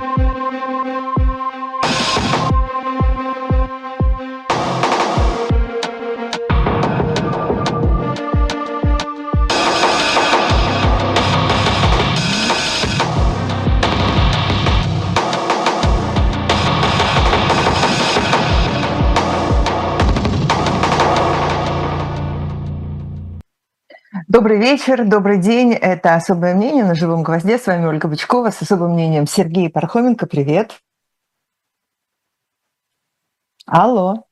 Thank you. Добрый вечер, добрый день. Это «Особое мнение» на «Живом гвозде». С вами Ольга Бычкова с особым мнением Сергей Пархоменко. Привет. Алло.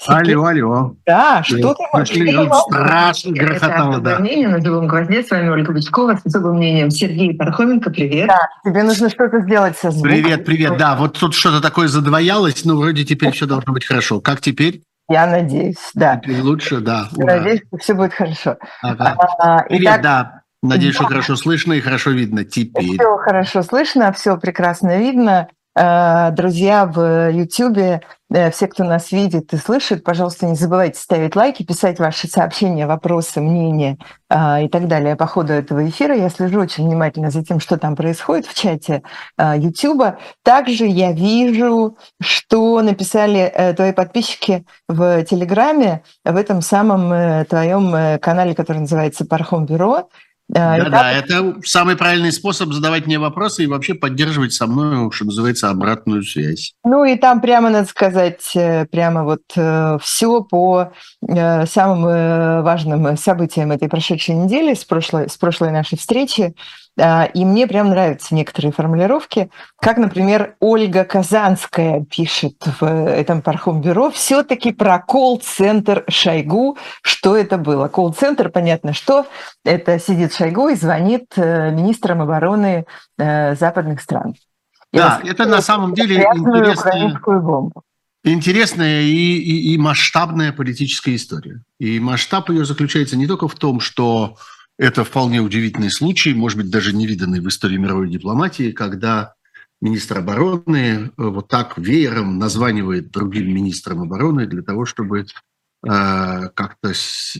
Сергей? Алло, алло. Да, что ты можешь? Страшно грохотало, да. мнение на «Живом гвозде». С вами Ольга Бычкова с особым мнением Сергей Пархоменко. Привет. Да, тебе нужно что-то сделать со звуком. Привет, привет. Да, вот тут что-то такое задвоялось, но вроде теперь все должно быть хорошо. Как теперь? Я надеюсь, да. Теперь лучше, да. Ура. Надеюсь, что все будет хорошо. Ага. А, Привет, итак, да. Надеюсь, да. что хорошо слышно и хорошо видно теперь. Все хорошо слышно, все прекрасно видно. Э, друзья в YouTube, э, все, кто нас видит и слышит, пожалуйста, не забывайте ставить лайки, писать ваши сообщения, вопросы, мнения э, и так далее по ходу этого эфира. Я слежу очень внимательно за тем, что там происходит в чате YouTube. Также я вижу, что написали твои подписчики в Телеграме, в этом самом твоем канале, который называется «Пархом Бюро». Да, да, да, это самый правильный способ задавать мне вопросы и вообще поддерживать со мной, что называется, обратную связь. Ну и там прямо, надо сказать, э, прямо вот э, все по э, самым важным событиям этой прошедшей недели, с прошлой, с прошлой нашей встречи. А, и мне прям нравятся некоторые формулировки, как, например, Ольга Казанская пишет в этом Пархом-бюро, все-таки про колл-центр Шойгу, что это было. Колл-центр, понятно, что это сидит Шойгу и звонит э, министрам обороны э, западных стран. Да, это на самом деле интересная, интересная и, и, и масштабная политическая история. И масштаб ее заключается не только в том, что это вполне удивительный случай, может быть, даже невиданный в истории мировой дипломатии, когда министр обороны э, вот так веером названивает другим министрам обороны для того, чтобы э, как-то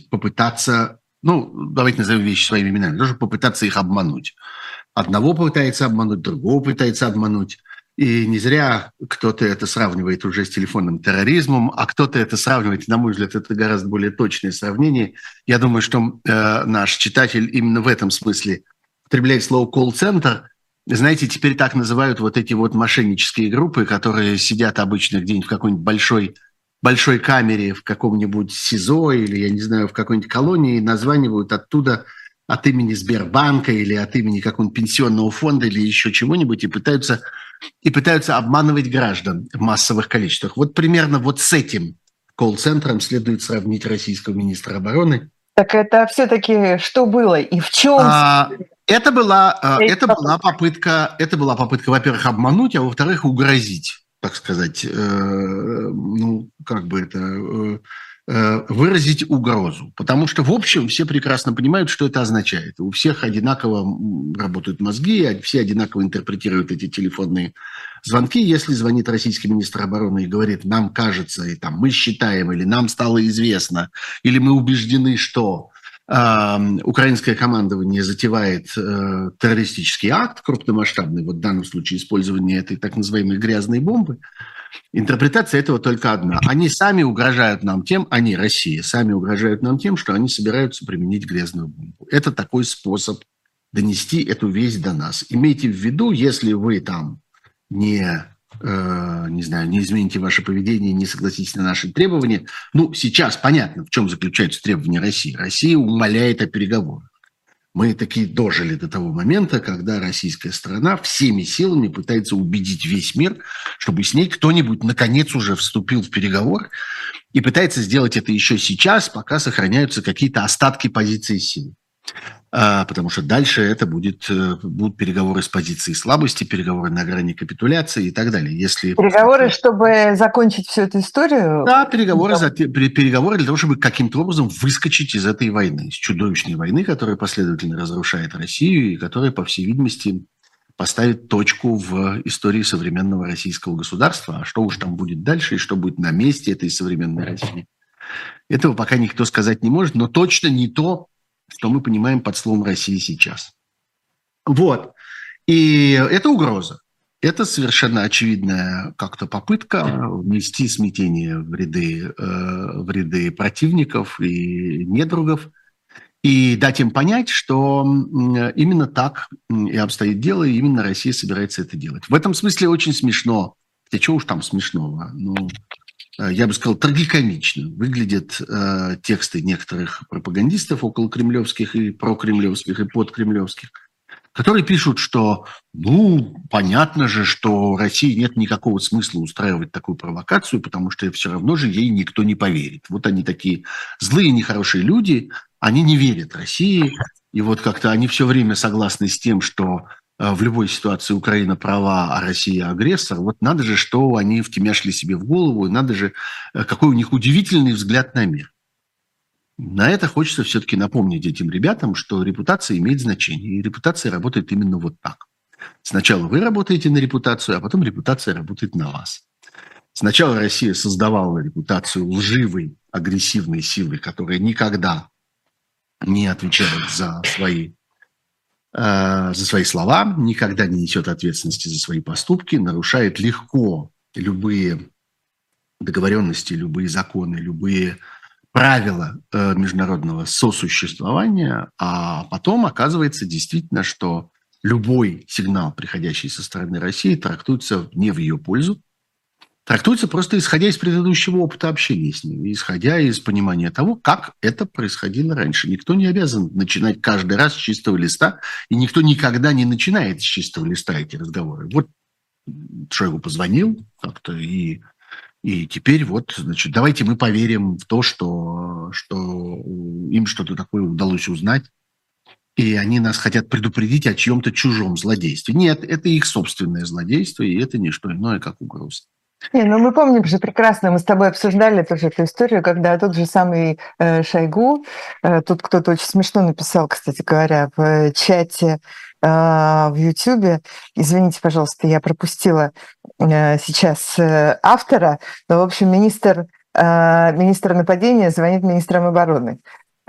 попытаться, ну, давайте назовем вещи своими именами, даже попытаться их обмануть. Одного пытается обмануть, другого пытается обмануть. И не зря кто-то это сравнивает уже с телефонным терроризмом, а кто-то это сравнивает, на мой взгляд, это гораздо более точное сравнение. Я думаю, что э, наш читатель именно в этом смысле употребляет слово колл-центр. Знаете, теперь так называют вот эти вот мошеннические группы, которые сидят обычно где-нибудь в какой-нибудь большой, большой камере в каком-нибудь СИЗО или, я не знаю, в какой-нибудь колонии названивают оттуда от имени Сбербанка или от имени какого-нибудь пенсионного фонда или еще чего-нибудь и пытаются и пытаются обманывать граждан в массовых количествах. Вот примерно вот с этим колл-центром следует сравнить российского министра обороны. Так это все-таки что было и в чем? А, это была, а, это была попытка, это была попытка, во-первых, обмануть, а во-вторых, угрозить, так сказать, э, ну как бы это э, выразить угрозу. Потому что, в общем, все прекрасно понимают, что это означает. У всех одинаково работают мозги, все одинаково интерпретируют эти телефонные звонки. Если звонит российский министр обороны и говорит, нам кажется, и там, мы считаем, или нам стало известно, или мы убеждены, что э, украинское командование затевает э, террористический акт крупномасштабный, вот в данном случае использование этой так называемой грязной бомбы, Интерпретация этого только одна. Они сами угрожают нам тем, они, Россия, сами угрожают нам тем, что они собираются применить грязную бомбу. Это такой способ донести эту весть до нас. Имейте в виду, если вы там не, э, не знаю, не измените ваше поведение, не согласитесь на наши требования. Ну, сейчас понятно, в чем заключаются требования России. Россия умоляет о переговорах мы таки дожили до того момента, когда российская страна всеми силами пытается убедить весь мир, чтобы с ней кто-нибудь наконец уже вступил в переговор и пытается сделать это еще сейчас, пока сохраняются какие-то остатки позиции силы. А, потому что дальше это будет, э, будут переговоры с позиции слабости, переговоры на грани капитуляции и так далее. Если... Переговоры, чтобы закончить всю эту историю? Да, переговоры, за, переговоры для того, чтобы каким-то образом выскочить из этой войны, из чудовищной войны, которая последовательно разрушает Россию и которая, по всей видимости, поставит точку в истории современного российского государства. А что уж там будет дальше и что будет на месте этой современной России? Этого пока никто сказать не может, но точно не то, что мы понимаем под словом России сейчас. Вот. И это угроза. Это совершенно очевидная как-то попытка внести смятение в ряды, э, в ряды противников и недругов и дать им понять, что именно так и обстоит дело, и именно Россия собирается это делать. В этом смысле очень смешно, хотя чего уж там смешного, ну, я бы сказал, трагикомично выглядят э, тексты некоторых пропагандистов около кремлевских и прокремлевских и подкремлевских, которые пишут, что, ну, понятно же, что России нет никакого смысла устраивать такую провокацию, потому что все равно же ей никто не поверит. Вот они такие злые, нехорошие люди, они не верят России, и вот как-то они все время согласны с тем, что э, в любой ситуации Украина права, а Россия агрессор. Вот надо же, что они втемяшли себе в голову, и надо же, э, какой у них удивительный взгляд на мир. На это хочется все-таки напомнить этим ребятам, что репутация имеет значение, и репутация работает именно вот так. Сначала вы работаете на репутацию, а потом репутация работает на вас. Сначала Россия создавала репутацию лживой, агрессивной силы, которая никогда не отвечает за свои, э, за свои слова, никогда не несет ответственности за свои поступки, нарушает легко любые договоренности, любые законы, любые правила э, международного сосуществования, а потом оказывается действительно, что любой сигнал, приходящий со стороны России, трактуется не в ее пользу, трактуется просто исходя из предыдущего опыта общения с ними, исходя из понимания того, как это происходило раньше. Никто не обязан начинать каждый раз с чистого листа, и никто никогда не начинает с чистого листа эти разговоры. Вот Шойгу позвонил как-то, и, и теперь вот, значит, давайте мы поверим в то, что, что им что-то такое удалось узнать, и они нас хотят предупредить о чьем-то чужом злодействе. Нет, это их собственное злодейство, и это не что иное, как угроза. Не, ну мы помним же прекрасно, мы с тобой обсуждали тоже эту историю, когда тот же самый э, Шойгу, э, тут кто-то очень смешно написал, кстати говоря, в чате э, в Ютьюбе, извините, пожалуйста, я пропустила сейчас автора, но, в общем, министр, министр нападения звонит министрам обороны.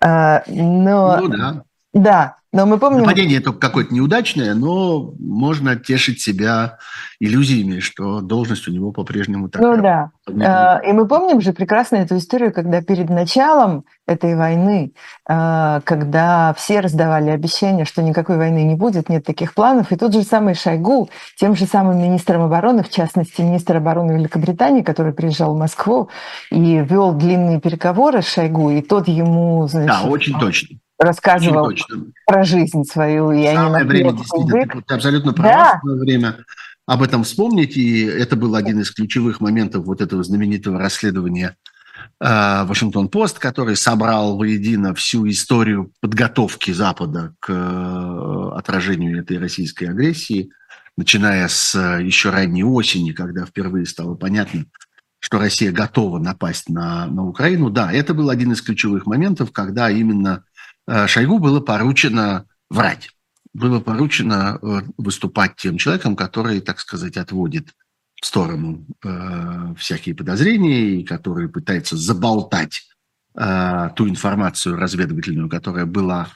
Но... Ну да. Да, но мы помним... Нападение только какое-то неудачное, но можно тешить себя иллюзиями, что должность у него по-прежнему такая. Ну да. А, и мы помним же прекрасно эту историю, когда перед началом этой войны, а, когда все раздавали обещания, что никакой войны не будет, нет таких планов, и тот же самый Шойгу, тем же самым министром обороны, в частности, министр обороны Великобритании, который приезжал в Москву и вел длинные переговоры с Шойгу, и тот ему... Значит, да, очень точно рассказывал про жизнь свою. И Самое они время, действительно, ты, ты абсолютно права, да. время об этом вспомнить, и это был один из ключевых моментов вот этого знаменитого расследования э, Вашингтон-Пост, который собрал воедино всю историю подготовки Запада к э, отражению этой российской агрессии, начиная с э, еще ранней осени, когда впервые стало понятно, что Россия готова напасть на, на Украину. Да, это был один из ключевых моментов, когда именно Шойгу было поручено врать. Было поручено э, выступать тем человеком, который, так сказать, отводит в сторону э, всякие подозрения и который пытается заболтать э, ту информацию разведывательную, которая была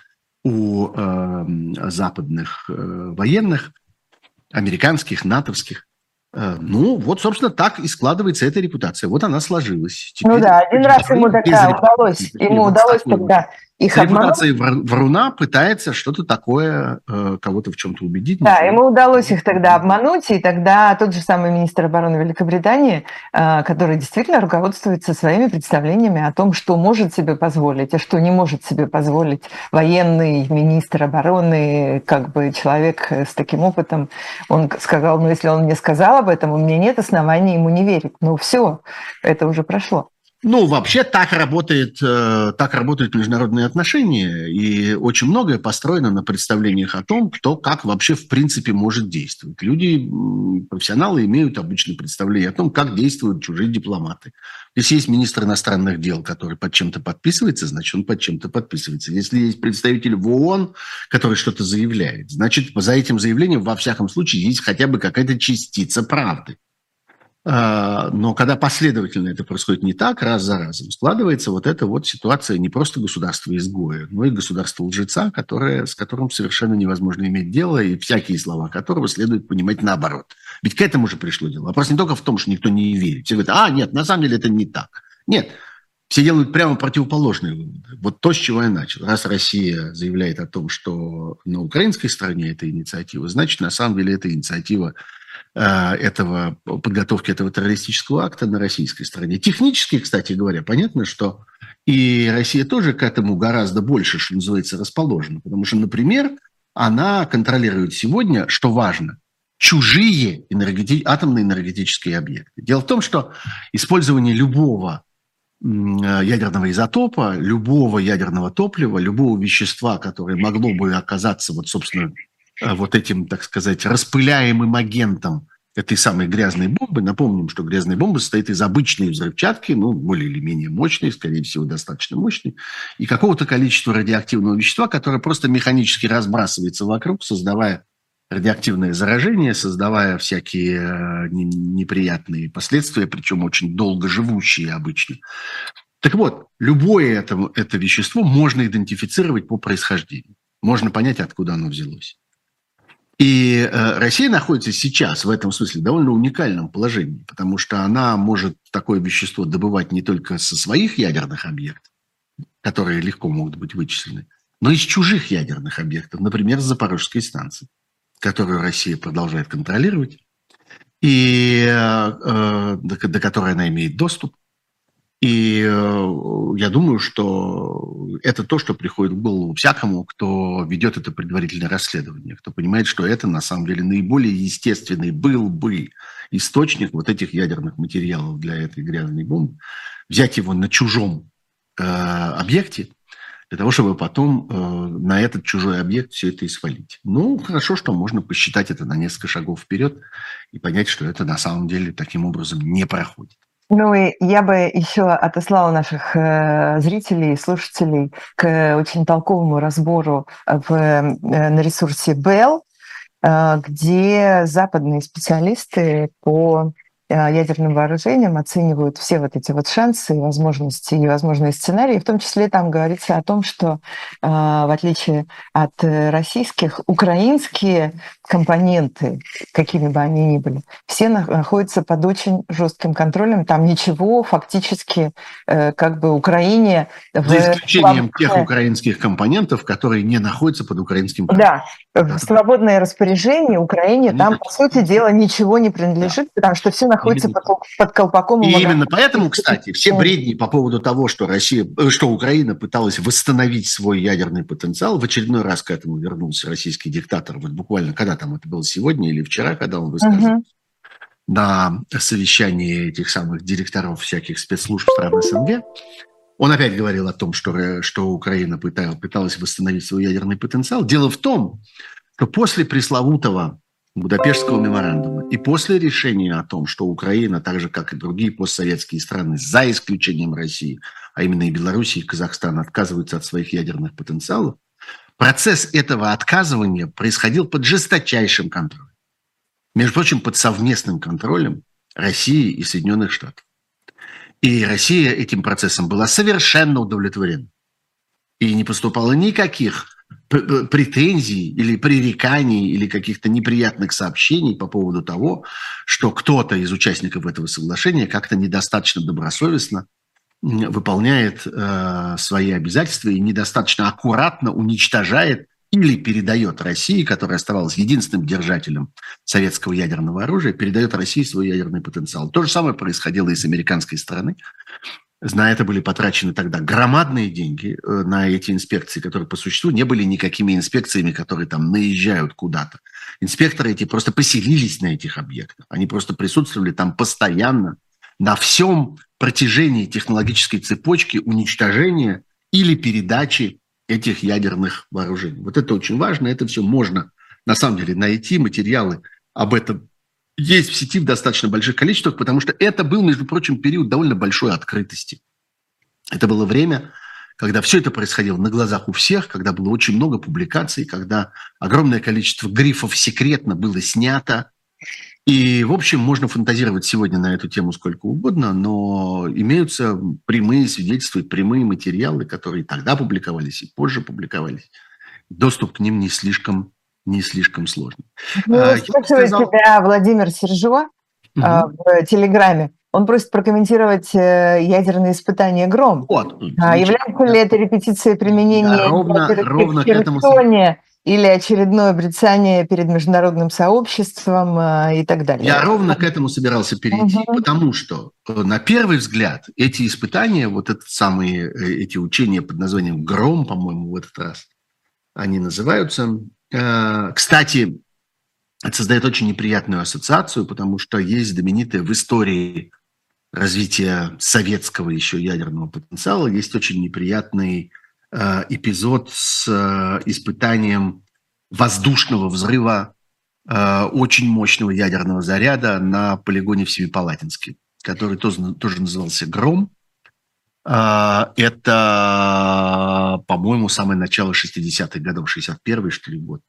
у э, западных э, военных, американских, натовских. Э, ну, вот, собственно, так и складывается эта репутация. Вот она сложилась. Теперь, ну да, один раз ему такая удалось, ему удалось тогда их репутацией обмануть. вруна пытается что-то такое, э, кого-то в чем-то убедить. Да, ему удалось их тогда обмануть, и тогда тот же самый министр обороны Великобритании, э, который действительно руководствуется своими представлениями о том, что может себе позволить, а что не может себе позволить военный министр обороны, как бы человек с таким опытом, он сказал, ну если он мне сказал об этом, у меня нет оснований ему не верить. Ну все, это уже прошло. Ну, вообще так работает, э, так работают международные отношения, и очень многое построено на представлениях о том, кто как вообще в принципе может действовать. Люди, профессионалы имеют обычное представление о том, как действуют чужие дипломаты. Если есть министр иностранных дел, который под чем-то подписывается, значит, он под чем-то подписывается. Если есть представитель в ООН, который что-то заявляет, значит, за этим заявлением во всяком случае есть хотя бы какая-то частица правды. А, но когда последовательно это происходит не так, раз за разом, складывается вот эта вот ситуация не просто государства-изгоя, но и государства-лжеца, которое, с которым совершенно невозможно иметь дело, и всякие слова которого следует понимать наоборот. Ведь к этому же пришло дело. Вопрос не только в том, что никто не верит. Все говорят, а, нет, на самом деле это не так. Нет, все делают прямо противоположные выводы. Вот то, с чего я начал. Раз Россия заявляет о том, что на украинской стороне эта инициатива, значит, на самом деле это инициатива этого, подготовки этого террористического акта на российской стороне. Технически, кстати говоря, понятно, что и Россия тоже к этому гораздо больше, что называется, расположена. Потому что, например, она контролирует сегодня, что важно, чужие энергети... атомные энергетические объекты. Дело в том, что использование любого Э, ядерного изотопа, любого ядерного топлива, любого вещества, которое могло бы оказаться вот, собственно, вот этим, так сказать, распыляемым агентом этой самой грязной бомбы. Напомним, что грязная бомба состоит из обычной взрывчатки, ну, более или менее мощной, скорее всего, достаточно мощной, и какого-то количества радиоактивного вещества, которое просто механически разбрасывается вокруг, создавая радиоактивное заражение, создавая всякие э, неприятные последствия, причем очень долго живущие обычно. Так вот, любое это, это вещество можно идентифицировать по происхождению. Можно понять, откуда оно взялось. И э, Россия находится сейчас в этом смысле в довольно уникальном положении, потому что она может такое вещество добывать не только со своих ядерных объектов, которые легко могут быть вычислены, но и с чужих ядерных объектов, например, с Запорожской станции которую Россия продолжает контролировать, и э, до, до которой она имеет доступ. И э, я думаю, что это то, что приходит в голову всякому, кто ведет это предварительное расследование, кто понимает, что это на самом деле наиболее естественный был бы источник вот этих ядерных материалов для этой грязной бомбы, взять его на чужом э, объекте – для того, чтобы потом э, на этот чужой объект все это и свалить. Ну, хорошо, что можно посчитать это на несколько шагов вперед и понять, что это на самом деле таким образом не проходит. Ну и я бы еще отослала наших э, зрителей слушателей к очень толковому разбору в, э, на ресурсе Bell, э, где западные специалисты по ядерным вооружением оценивают все вот эти вот шансы, возможности и возможные сценарии. В том числе там говорится о том, что э, в отличие от э, российских, украинские компоненты, какими бы они ни были, все находятся под очень жестким контролем. Там ничего фактически как бы Украине... За исключением в... тех украинских компонентов, которые не находятся под украинским контролем. Да, в свободное распоряжение Украине они там, по сути дела, ничего не принадлежит, да. потому что все находится под, под колпаком. И именно поэтому, кстати, все бредни по поводу того, что Россия, э, что Украина пыталась восстановить свой ядерный потенциал, в очередной раз к этому вернулся российский диктатор, вот буквально, когда там это было сегодня или вчера, когда он высказал угу. на совещании этих самых директоров всяких спецслужб стран СНГ, он опять говорил о том, что, э, что Украина пыталась восстановить свой ядерный потенциал. Дело в том, что после пресловутого Будапештского меморандума. И после решения о том, что Украина, так же как и другие постсоветские страны, за исключением России, а именно и Белоруссии, и Казахстан, отказываются от своих ядерных потенциалов, процесс этого отказывания происходил под жесточайшим контролем. Между прочим, под совместным контролем России и Соединенных Штатов. И Россия этим процессом была совершенно удовлетворена. И не поступало никаких претензий или пререканий или каких-то неприятных сообщений по поводу того, что кто-то из участников этого соглашения как-то недостаточно добросовестно выполняет э, свои обязательства и недостаточно аккуратно уничтожает или передает России, которая оставалась единственным держателем советского ядерного оружия, передает России свой ядерный потенциал. То же самое происходило и с американской стороны. На это были потрачены тогда громадные деньги э, на эти инспекции, которые по существу не были никакими инспекциями, которые там наезжают куда-то. Инспекторы эти просто поселились на этих объектах. Они просто присутствовали там постоянно на всем протяжении технологической цепочки уничтожения или передачи этих ядерных вооружений. Вот это очень важно, это все можно на самом деле найти, материалы об этом есть в сети в достаточно больших количествах, потому что это был, между прочим, период довольно большой открытости. Это было время, когда все это происходило на глазах у всех, когда было очень много публикаций, когда огромное количество грифов секретно было снято. И, в общем, можно фантазировать сегодня на эту тему сколько угодно, но имеются прямые свидетельства, прямые материалы, которые тогда публиковались и позже публиковались. Доступ к ним не слишком не слишком сложный. Ну, а, спрашивает сказал... тебя Владимир Сержо угу. в Телеграме. Он просит прокомментировать э, ядерные испытания «Гром». Вот. А, является ли это репетицией применения да, ровно, ровно к этому или очередное брецание перед международным сообществом э, и так далее. Я ровно к этому собирался перейти, угу. потому что э, на первый взгляд эти испытания, вот это самые э, эти учения под названием «Гром», по-моему, в этот раз они называются. Кстати, это создает очень неприятную ассоциацию, потому что есть знаменитая в истории развития советского еще ядерного потенциала, есть очень неприятный Э, эпизод с э, испытанием воздушного взрыва э, очень мощного ядерного заряда на полигоне в Семипалатинске, который тоже, тоже назывался «Гром». Это, по-моему, самое начало 60-х годов, 61-й, что ли, год.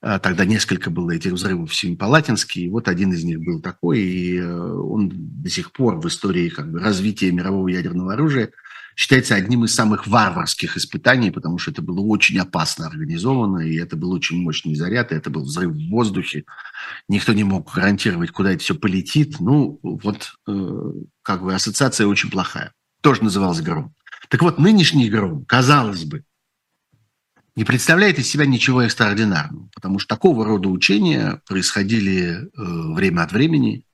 Тогда несколько было этих взрывов в Семипалатинске, и вот один из них был такой, и он до сих пор в истории как бы, развития мирового ядерного оружия – считается одним из самых варварских испытаний, потому что это было очень опасно организовано, и это был очень мощный заряд, и это был взрыв в воздухе. Никто не мог гарантировать, куда это все полетит. Ну, вот э, как бы ассоциация очень плохая. Тоже называлась «Гром». Так вот, нынешний «Гром», казалось бы, не представляет из себя ничего экстраординарного, потому что такого рода учения происходили э, время от времени,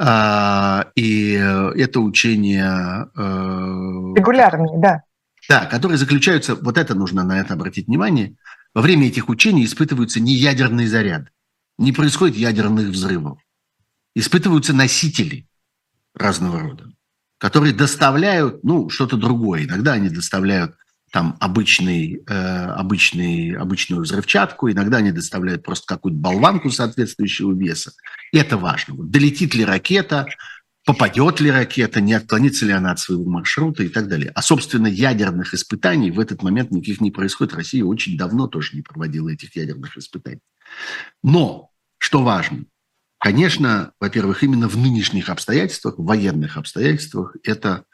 а, и это учение... Э, Регулярные, да. Да, которые заключаются, вот это нужно на это обратить внимание, во время этих учений испытываются не ядерные заряды, не происходит ядерных взрывов. Испытываются носители разного рода, которые доставляют, ну, что-то другое. Иногда они доставляют там обычный, э, обычный, обычную взрывчатку, иногда они доставляют просто какую-то болванку соответствующего веса. И это важно. Вот долетит ли ракета, попадет ли ракета, не отклонится ли она от своего маршрута и так далее. А, собственно, ядерных испытаний в этот момент никаких не происходит. Россия очень давно тоже не проводила этих ядерных испытаний. Но, что важно, конечно, во-первых, именно в нынешних обстоятельствах, в военных обстоятельствах, это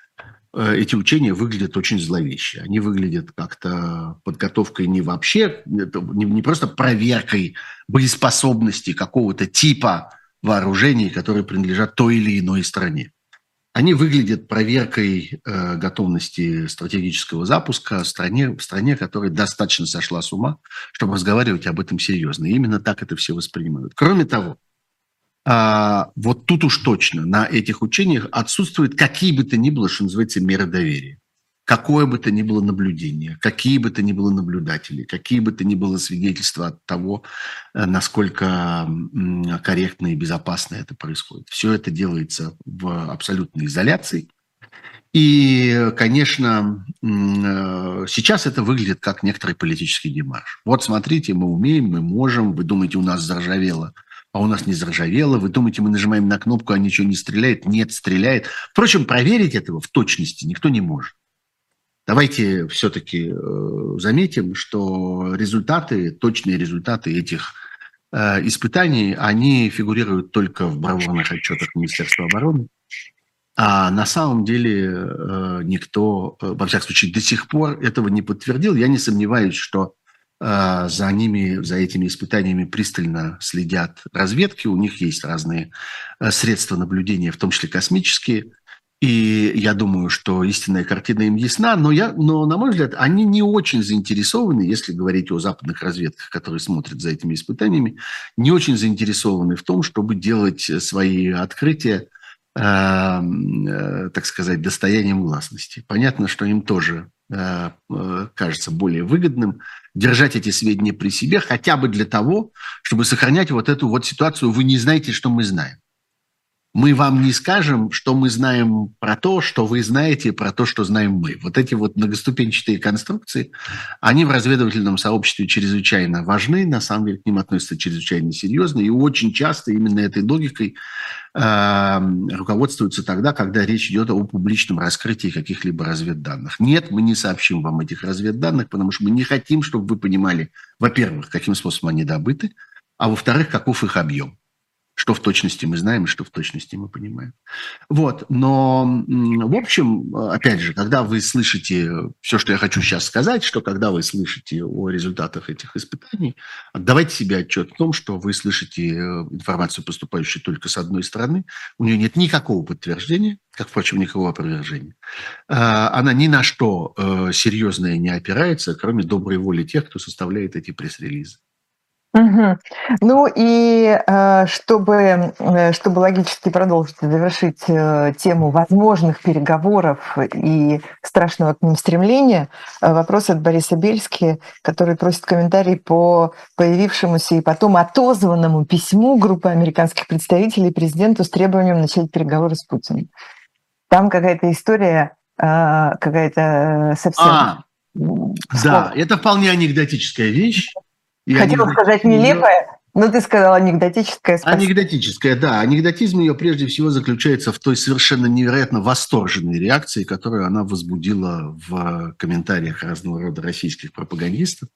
Э, эти учения выглядят очень зловеще. Они выглядят как-то подготовкой не вообще, не, просто проверкой боеспособности какого-то типа вооружений, которые принадлежат той или иной стране. Они выглядят проверкой э, готовности стратегического запуска в стране, в стране, которая достаточно сошла с ума, чтобы разговаривать об этом серьезно. И именно так это все воспринимают. Кроме того, а, вот тут уж точно на этих учениях отсутствуют какие бы то ни было, что называется, меры доверия. Какое бы то ни было наблюдение, какие бы то ни было наблюдатели, какие бы то ни было свидетельства от того, э, насколько корректно и безопасно это происходит. Все это делается в абсолютной изоляции. И, конечно, э, сейчас это выглядит как некоторый политический демарш. Вот смотрите, мы умеем, мы можем, вы думаете, у нас заржавело а у нас не заржавело. Вы думаете, мы нажимаем на кнопку, а ничего не стреляет? Нет, стреляет. Впрочем, проверить этого в точности никто не может. Давайте все-таки э, заметим, что результаты, точные результаты этих э, испытаний, они фигурируют только в бравурных отчетах Министерства обороны. А на самом деле э, никто, во всяком случае, до сих пор этого не подтвердил. Я не сомневаюсь, что за ними, за этими испытаниями пристально следят разведки, у них есть разные э, средства наблюдения, в том числе космические. И я думаю, что истинная картина им ясна, но, я, но, на мой взгляд, они не очень заинтересованы, если говорить о западных разведках, которые смотрят за этими испытаниями, не очень заинтересованы в том, чтобы делать свои открытия, э, э, так сказать, достоянием гласности. Понятно, что им тоже кажется более выгодным держать эти сведения при себе хотя бы для того, чтобы сохранять вот эту вот ситуацию «вы не знаете, что мы знаем». Мы вам не скажем, что мы знаем про то, что вы знаете про то, что знаем мы. Вот эти вот многоступенчатые конструкции, они в разведывательном сообществе чрезвычайно важны, на самом деле к ним относятся чрезвычайно серьезно, и очень часто именно этой логикой Эм, руководствуются тогда, когда речь идет о публичном раскрытии каких-либо разведданных. Нет, мы не сообщим вам этих разведданных, потому что мы не хотим, чтобы вы понимали, во-первых, каким способом они добыты, а во-вторых, каков их объем. Что в точности мы знаем и что в точности мы понимаем. Вот, но, в общем, опять же, когда вы слышите все, что я хочу сейчас сказать, что когда вы слышите о результатах этих испытаний, отдавайте себе отчет в том, что вы слышите э, информацию, поступающую только с одной стороны, у нее нет никакого подтверждения, как, впрочем, никакого опровержения. А, она ни на что э, серьезное не опирается, кроме доброй воли тех, кто составляет эти пресс-релизы. Угу. Ну и э, чтобы, э, чтобы логически продолжить и завершить э, тему возможных переговоров и страшного к ним стремления, вопрос от Бориса Бельски, который просит комментарий по появившемуся и потом отозванному письму группы американских представителей президенту с требованием начать переговоры с Путиным. Там какая-то история, какая-то совсем... А, да, это вполне анекдотическая вещь. И Хотела сказать нелепое, но ты сказал анекдотическое. Спасибо. Анекдотическое, да. Анекдотизм ее прежде всего заключается в той совершенно невероятно восторженной реакции, которую она возбудила в комментариях разного рода российских пропагандистов,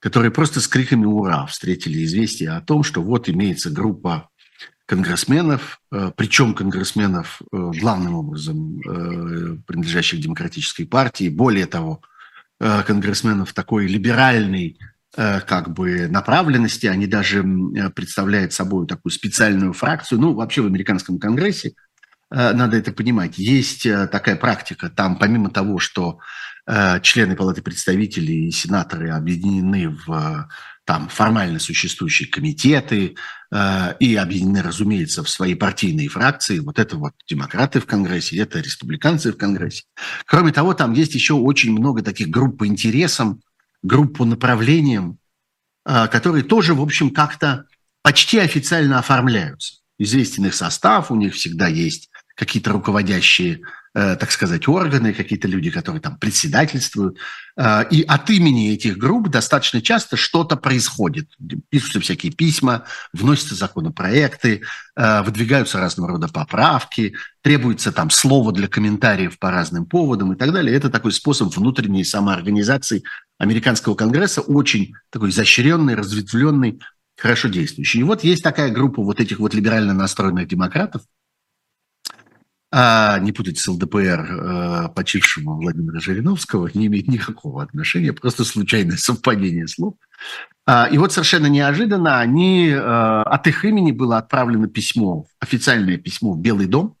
которые просто с криками «Ура!» встретили известие о том, что вот имеется группа конгрессменов, э, причем конгрессменов э, главным образом э, принадлежащих демократической партии, более того, конгрессменов такой либеральной как бы направленности, они даже э, представляют собой такую специальную фракцию. Ну, вообще в американском конгрессе, э, надо это понимать, есть такая практика. Там помимо того, что члены Палаты представителей и сенаторы объединены в там формально существующие комитеты и объединены, разумеется, в свои партийные фракции. Вот это вот демократы в Конгрессе, это республиканцы в Конгрессе. Кроме того, там есть еще очень много таких групп по интересам, группу направлениям, а, которые тоже, в общем, как-то почти официально оформляются. Известен их состав, у них всегда есть какие-то руководящие, э, так сказать, органы, какие-то люди, которые там председательствуют. Э, и от имени этих групп достаточно часто что-то происходит. Пишутся всякие письма, вносятся законопроекты, э, выдвигаются разного рода поправки, требуется там слово для комментариев по разным поводам и так далее. Это такой способ внутренней самоорганизации американского конгресса, очень такой изощренный, разветвленный, хорошо действующий. И вот есть такая группа вот этих вот либерально настроенных демократов, а, не путать с ЛДПР а, почившего Владимира Жириновского, не имеет никакого отношения, просто случайное совпадение слов. А, и вот совершенно неожиданно они, а, от их имени было отправлено письмо, официальное письмо в Белый дом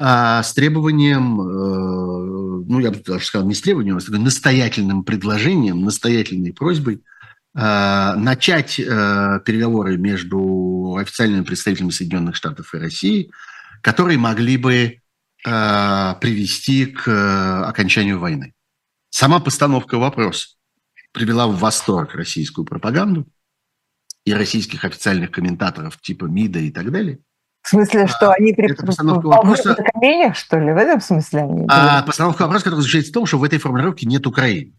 а, с требованием, э, ну я бы даже сказал, не с требованием, а с настоятельным предложением, настоятельной просьбой а, начать э, переговоры между официальными представителями Соединенных Штатов и России – которые могли бы э, привести к э, окончанию войны. Сама постановка вопроса привела в восторг российскую пропаганду и российских официальных комментаторов типа МИДа и так далее. В смысле, что а, они при постановка вопроса... камнях, что ли? В этом смысле они... А, постановка вопроса, которая заключается в том, что в этой формулировке нет Украины.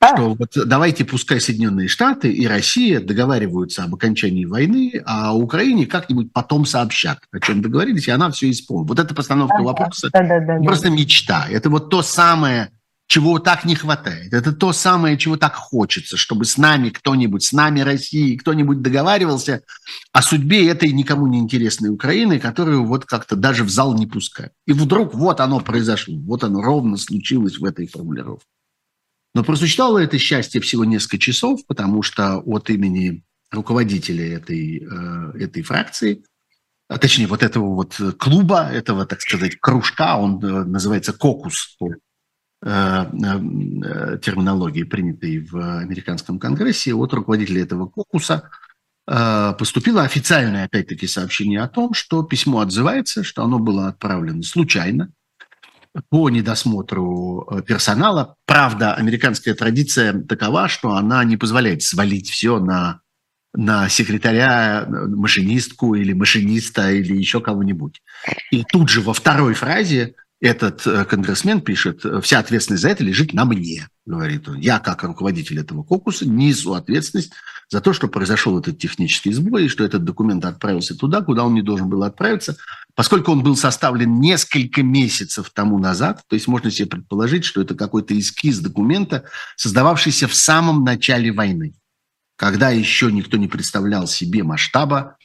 А. Что вот давайте пускай Соединенные Штаты и Россия договариваются об окончании войны, а Украине как-нибудь потом сообщат, о чем договорились, и она все исполнит. Вот эта постановка ага. вопроса да, да, да, просто да. мечта. Это вот то самое, чего так не хватает. Это то самое, чего так хочется, чтобы с нами кто-нибудь, с нами Россией, кто-нибудь договаривался о судьбе этой никому не интересной Украины, которую вот как-то даже в зал не пускают. И вдруг вот оно произошло, вот оно ровно случилось в этой формулировке. Но просуществовало это счастье всего несколько часов, потому что от имени руководителя этой, э, этой фракции, а точнее вот этого вот клуба, этого, так сказать, кружка, он э, называется «Кокус» терминологии, принятой в американском конгрессе, от руководителя этого «Кокуса» поступило официальное, опять-таки, сообщение о том, что письмо отзывается, что оно было отправлено случайно, по недосмотру э, персонала. Правда, американская традиция такова, что она не позволяет свалить все на, на секретаря, машинистку или машиниста или еще кого-нибудь. И тут же во второй фразе этот э, конгрессмен пишет, вся ответственность за это лежит на мне, говорит он. Я, как руководитель этого кокуса, несу ответственность за то, что произошел этот технический сбой, и что этот документ отправился туда, куда он не должен был отправиться, Поскольку он был составлен несколько месяцев тому назад, то есть можно себе предположить, что это какой-то эскиз документа, создававшийся в самом начале войны, когда еще никто не представлял себе масштаба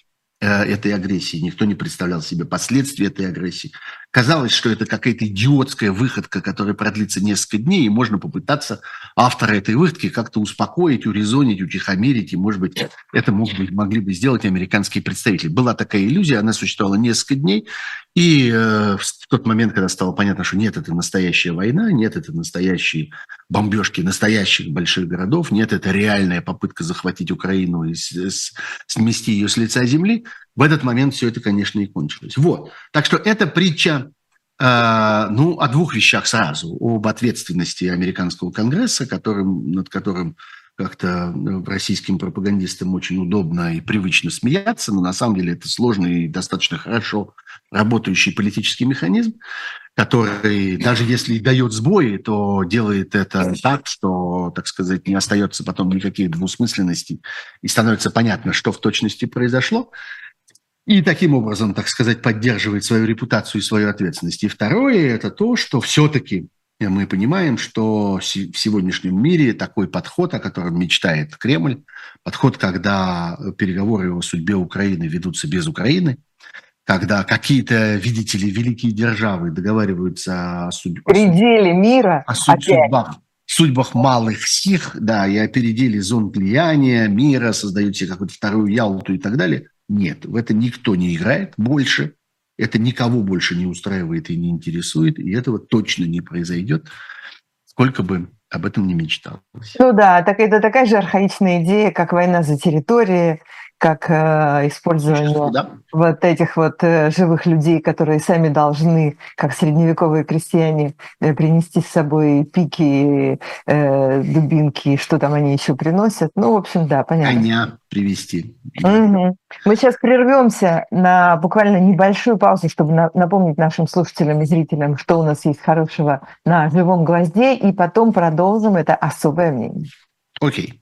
э, этой агрессии, никто не представлял себе последствий этой агрессии. Казалось, что это какая-то идиотская выходка, которая продлится несколько дней, и можно попытаться автора этой выходки как-то успокоить, урезонить, утихомирить, и, может быть, это мог быть, могли бы сделать американские представители. Была такая иллюзия, она существовала несколько дней, и э, в тот момент, когда стало понятно, что нет, это настоящая война, нет, это настоящие бомбежки настоящих больших городов, нет, это реальная попытка захватить Украину и смести ее с лица земли, в этот момент все это, конечно, и кончилось. Вот. Так что это притча э, ну, о двух вещах сразу. Об ответственности американского конгресса, которым, над которым как-то э, российским пропагандистам очень удобно и привычно смеяться, но на самом деле это сложный и достаточно хорошо работающий политический механизм, который даже если и дает сбои, то делает это так, что, так сказать, не остается потом никаких двусмысленностей и становится понятно, что в точности произошло. И таким образом, так сказать, поддерживает свою репутацию и свою ответственность. И второе – это то, что все-таки мы понимаем, что в сегодняшнем мире такой подход, о котором мечтает Кремль, подход, когда переговоры о судьбе Украины ведутся без Украины, когда какие-то, видите ли, великие державы договариваются о, судьбе, пределе мира, о суд, судьбах, судьбах малых сих, да, и о переделе зон влияния мира, создают себе какую-то вторую Ялту и так далее. Нет, в это никто не играет больше, это никого больше не устраивает и не интересует, и этого точно не произойдет, сколько бы об этом не мечтал. Ну да, так это такая же архаичная идея, как война за территории, как э, использование да. вот этих вот э, живых людей, которые сами должны, как средневековые крестьяне, э, принести с собой пики, э, дубинки, что там они еще приносят. Ну, в общем, да, понятно. Коня привести. Угу. Мы сейчас прервемся на буквально небольшую паузу, чтобы на, напомнить нашим слушателям и зрителям, что у нас есть хорошего на живом гвозде, и потом продолжим это особое мнение. Окей.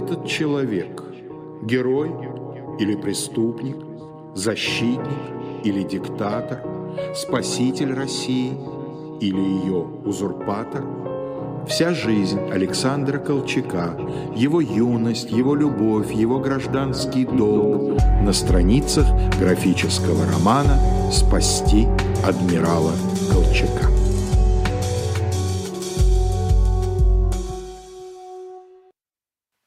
Этот человек? Герой или преступник? Защитник или диктатор? Спаситель России или ее узурпатор? Вся жизнь Александра Колчака, его юность, его любовь, его гражданский долг на страницах графического романа «Спасти адмирала Колчака».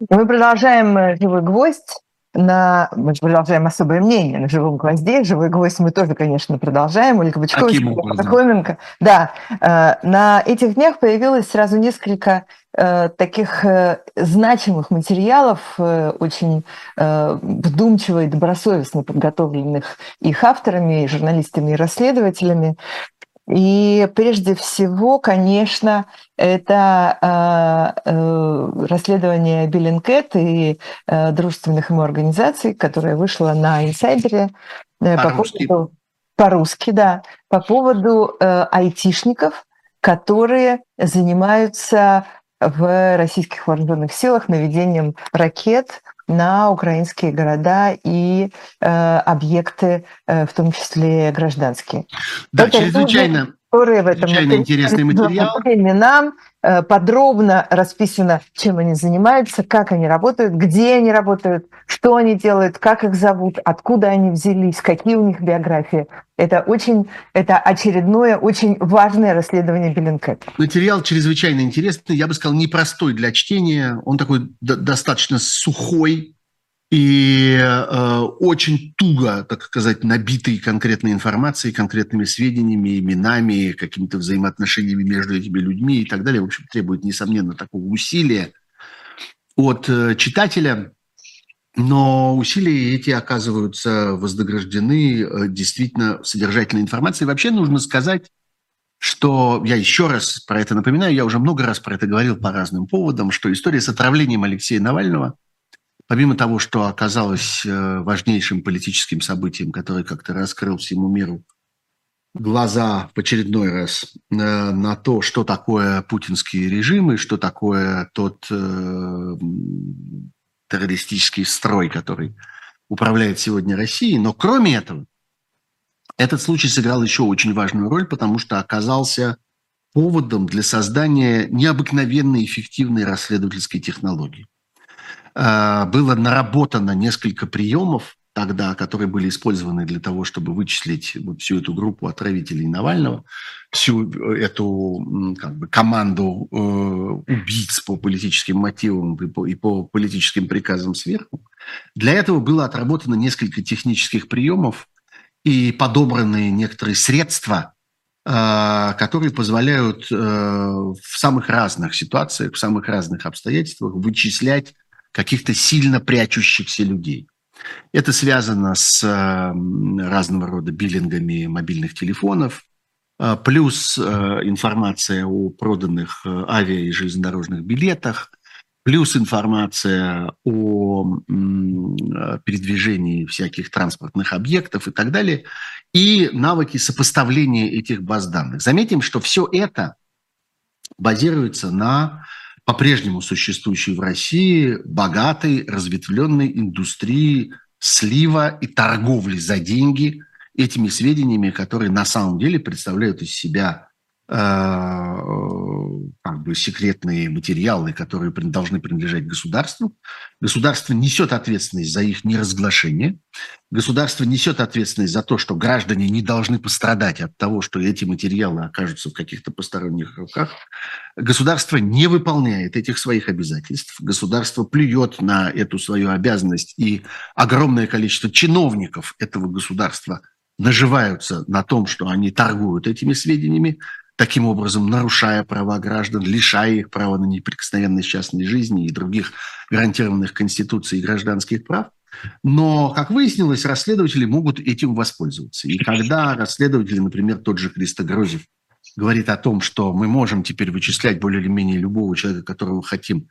Мы продолжаем э, «Живой гвоздь». На... Мы продолжаем особое мнение на живом гвозде. Живой гвоздь мы тоже, конечно, продолжаем. Ольга Бочкович, Пархоменко. Да, э, на этих днях появилось сразу несколько э, таких значимых материалов, очень вдумчиво и добросовестно подготовленных их авторами, журналистами и расследователями, и прежде всего, конечно, это э, э, расследование Биллинкет и э, дружественных ему организаций, которое вышло на инсайдере э, по, по поводу по-русски, да, по поводу айтишников, которые занимаются в российских вооруженных силах наведением ракет на украинские города и э, объекты, э, в том числе гражданские. Да, Это чрезвычайно, которые в этом интересный материал. По именам э, подробно расписано, чем они занимаются, как они работают, где они работают, что они делают, как их зовут, откуда они взялись, какие у них биографии. Это очень, это очередное, очень важное расследование Беллинкет. Материал чрезвычайно интересный, я бы сказал, непростой для чтения. Он такой достаточно сухой и э, очень туго, так сказать, набитый конкретной информацией, конкретными сведениями, именами, какими-то взаимоотношениями между этими людьми и так далее. В общем, требует, несомненно, такого усилия от э, читателя. но усилия эти оказываются вознаграждены э, действительно содержательной информацией. Вообще нужно сказать, что я еще раз про это напоминаю, я уже много раз про это говорил по разным поводам, что история с отравлением Алексея Навального, помимо того, что оказалась э, важнейшим политическим событием, которое как-то раскрыл всему миру глаза в очередной раз э, на то, что такое путинские режимы, что такое тот э, террористический строй, который управляет сегодня Россией. Но кроме этого, этот случай сыграл еще очень важную роль, потому что оказался поводом для создания необыкновенной эффективной расследовательской технологии. Э, было наработано несколько приемов, тогда, которые были использованы для того, чтобы вычислить вот всю эту группу отравителей Навального, всю эту как бы, команду э, убийц по политическим мотивам и по, и по политическим приказам сверху. Для этого было отработано несколько технических приемов и подобраны некоторые средства, э, которые позволяют э, в самых разных ситуациях, в самых разных обстоятельствах вычислять каких-то сильно прячущихся людей. Это связано с разного рода биллингами мобильных телефонов, а, плюс э, информация о проданных э, авиа и железнодорожных билетах, плюс информация о передвижении всяких транспортных объектов и так далее, и навыки сопоставления этих баз данных. Заметим, что все это базируется на по-прежнему существующей в России богатой, разветвленной индустрии слива и торговли за деньги этими сведениями, которые на самом деле представляют из себя как бы секретные материалы, которые должны принадлежать государству. Государство несет ответственность за их неразглашение. Государство несет ответственность за то, что граждане не должны пострадать от того, что эти материалы окажутся в каких-то посторонних руках. Государство не выполняет этих своих обязательств. Государство плюет на эту свою обязанность, и огромное количество чиновников этого государства наживаются на том, что они торгуют этими сведениями таким образом нарушая права граждан, лишая их права на неприкосновенность частной жизни и других гарантированных Конституцией гражданских прав. Но, как выяснилось, расследователи могут этим воспользоваться. И когда расследователи, например, тот же Христо Грозев, говорит о том, что мы можем теперь вычислять более или менее любого человека, которого хотим,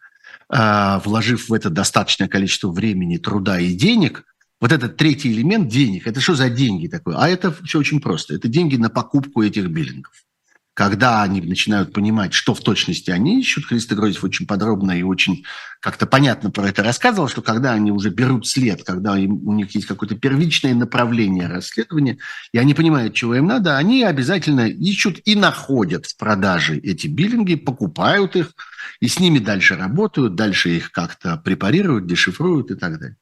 а, вложив в это достаточное количество времени, труда и денег, вот этот третий элемент денег, это что за деньги такое? А это все очень просто. Это деньги на покупку этих биллингов когда они начинают понимать, что в точности они ищут, Христо Грозев очень подробно и очень как-то понятно про это рассказывал, что когда они уже берут след, когда им, у них есть какое-то первичное направление расследования, и они понимают, чего им надо, они обязательно ищут и находят в продаже эти биллинги, покупают их, и с ними дальше работают, дальше их как-то препарируют, дешифруют и так далее.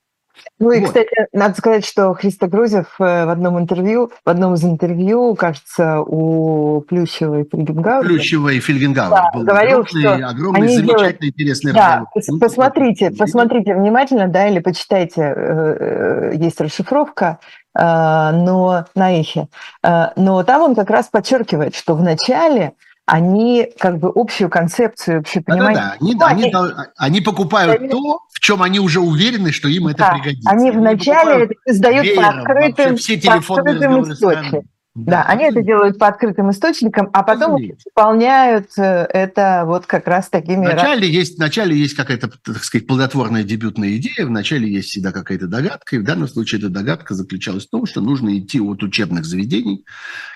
Ну и, вот. кстати, надо сказать, что Христо Грузев э, в одном интервью, в одном из интервью, кажется, у Плющева и Фельгенгауза. Плющева и Фельгенгауза. Да, был говорил, огромный, что огромный, они замечательный, делают... интересный да, разговор. посмотрите, посмотрите внимательно, да, или почитайте, э, э, есть расшифровка, но на эхе. Но там он как раз подчеркивает, что в начале они как бы общую концепцию, общее понимание. Да, да, Они, они, они покупают они... то, в чем они уже уверены, что им это пригодится. Они вначале это сдают по открытым, все по открытым источникам. Да, они это делают по открытым источникам, а потом исполняют э, это вот как раз такими... Вначале есть, вначале есть какая-то, так сказать, плодотворная дебютная идея, вначале есть всегда какая-то догадка, и в данном случае эта догадка заключалась в том, что нужно идти от учебных заведений,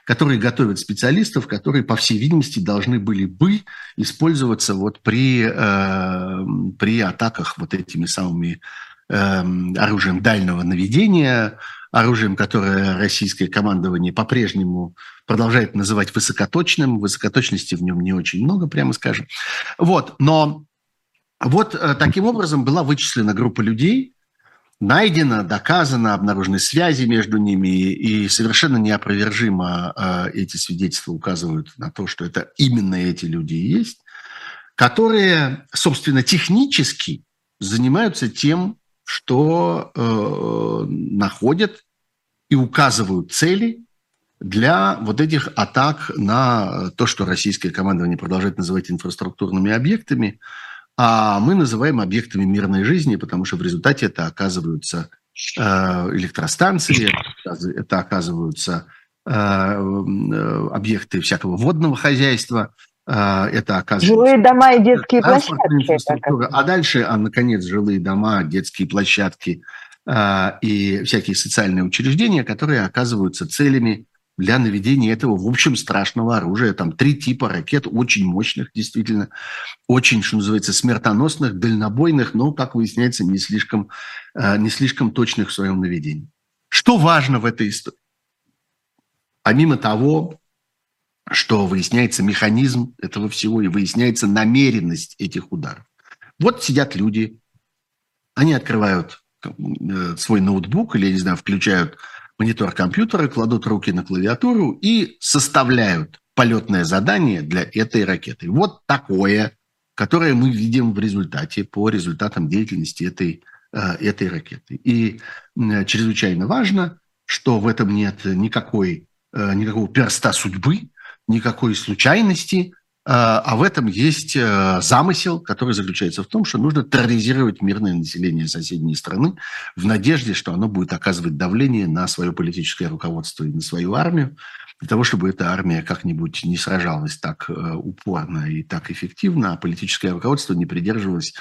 которые готовят специалистов, которые, по всей видимости, должны были бы использоваться вот при, э, при атаках вот этими самыми э, оружием дальнего наведения, оружием, которое российское командование по-прежнему продолжает называть высокоточным. Высокоточности в нем не очень много, прямо скажем. Вот, но вот э, таким образом была вычислена группа людей, найдено, доказано, обнаружены связи между ними, и совершенно неопровержимо э, эти свидетельства указывают на то, что это именно эти люди и есть, которые, собственно, технически занимаются тем, что э, находят и указывают цели для вот этих атак на то, что российское командование продолжает называть инфраструктурными объектами, а мы называем объектами мирной жизни, потому что в результате это оказываются э, электростанции, это оказываются э, объекты всякого водного хозяйства, это оказывается... Жилые дома и детские площадки. А дальше, а наконец, жилые дома, детские площадки и всякие социальные учреждения, которые оказываются целями для наведения этого, в общем, страшного оружия. Там три типа ракет, очень мощных, действительно, очень, что называется, смертоносных, дальнобойных, но, как выясняется, не слишком, э, не слишком точных в своем наведении. Что важно в этой истории? Помимо того, что выясняется механизм этого всего и выясняется намеренность этих ударов. Вот сидят люди, они открывают э, свой ноутбук или, я не знаю, включают монитор компьютера, кладут руки на клавиатуру и составляют полетное задание для этой ракеты. Вот такое, которое мы видим в результате, по результатам деятельности этой, э, этой ракеты. И чрезвычайно важно, что в этом нет никакой, э, никакого перста судьбы, никакой случайности, а, а в этом есть э, замысел, который заключается в том, что нужно терроризировать мирное население соседней страны в надежде, что оно будет оказывать давление на свое политическое руководство и на свою армию, для того, чтобы эта армия как-нибудь не сражалась так э, упорно и так эффективно, а политическое руководство не придерживалось